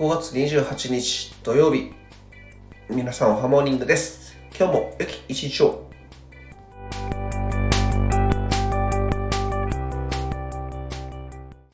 5月28日土曜日。皆さんおはモーニングです。今日も良き一日を。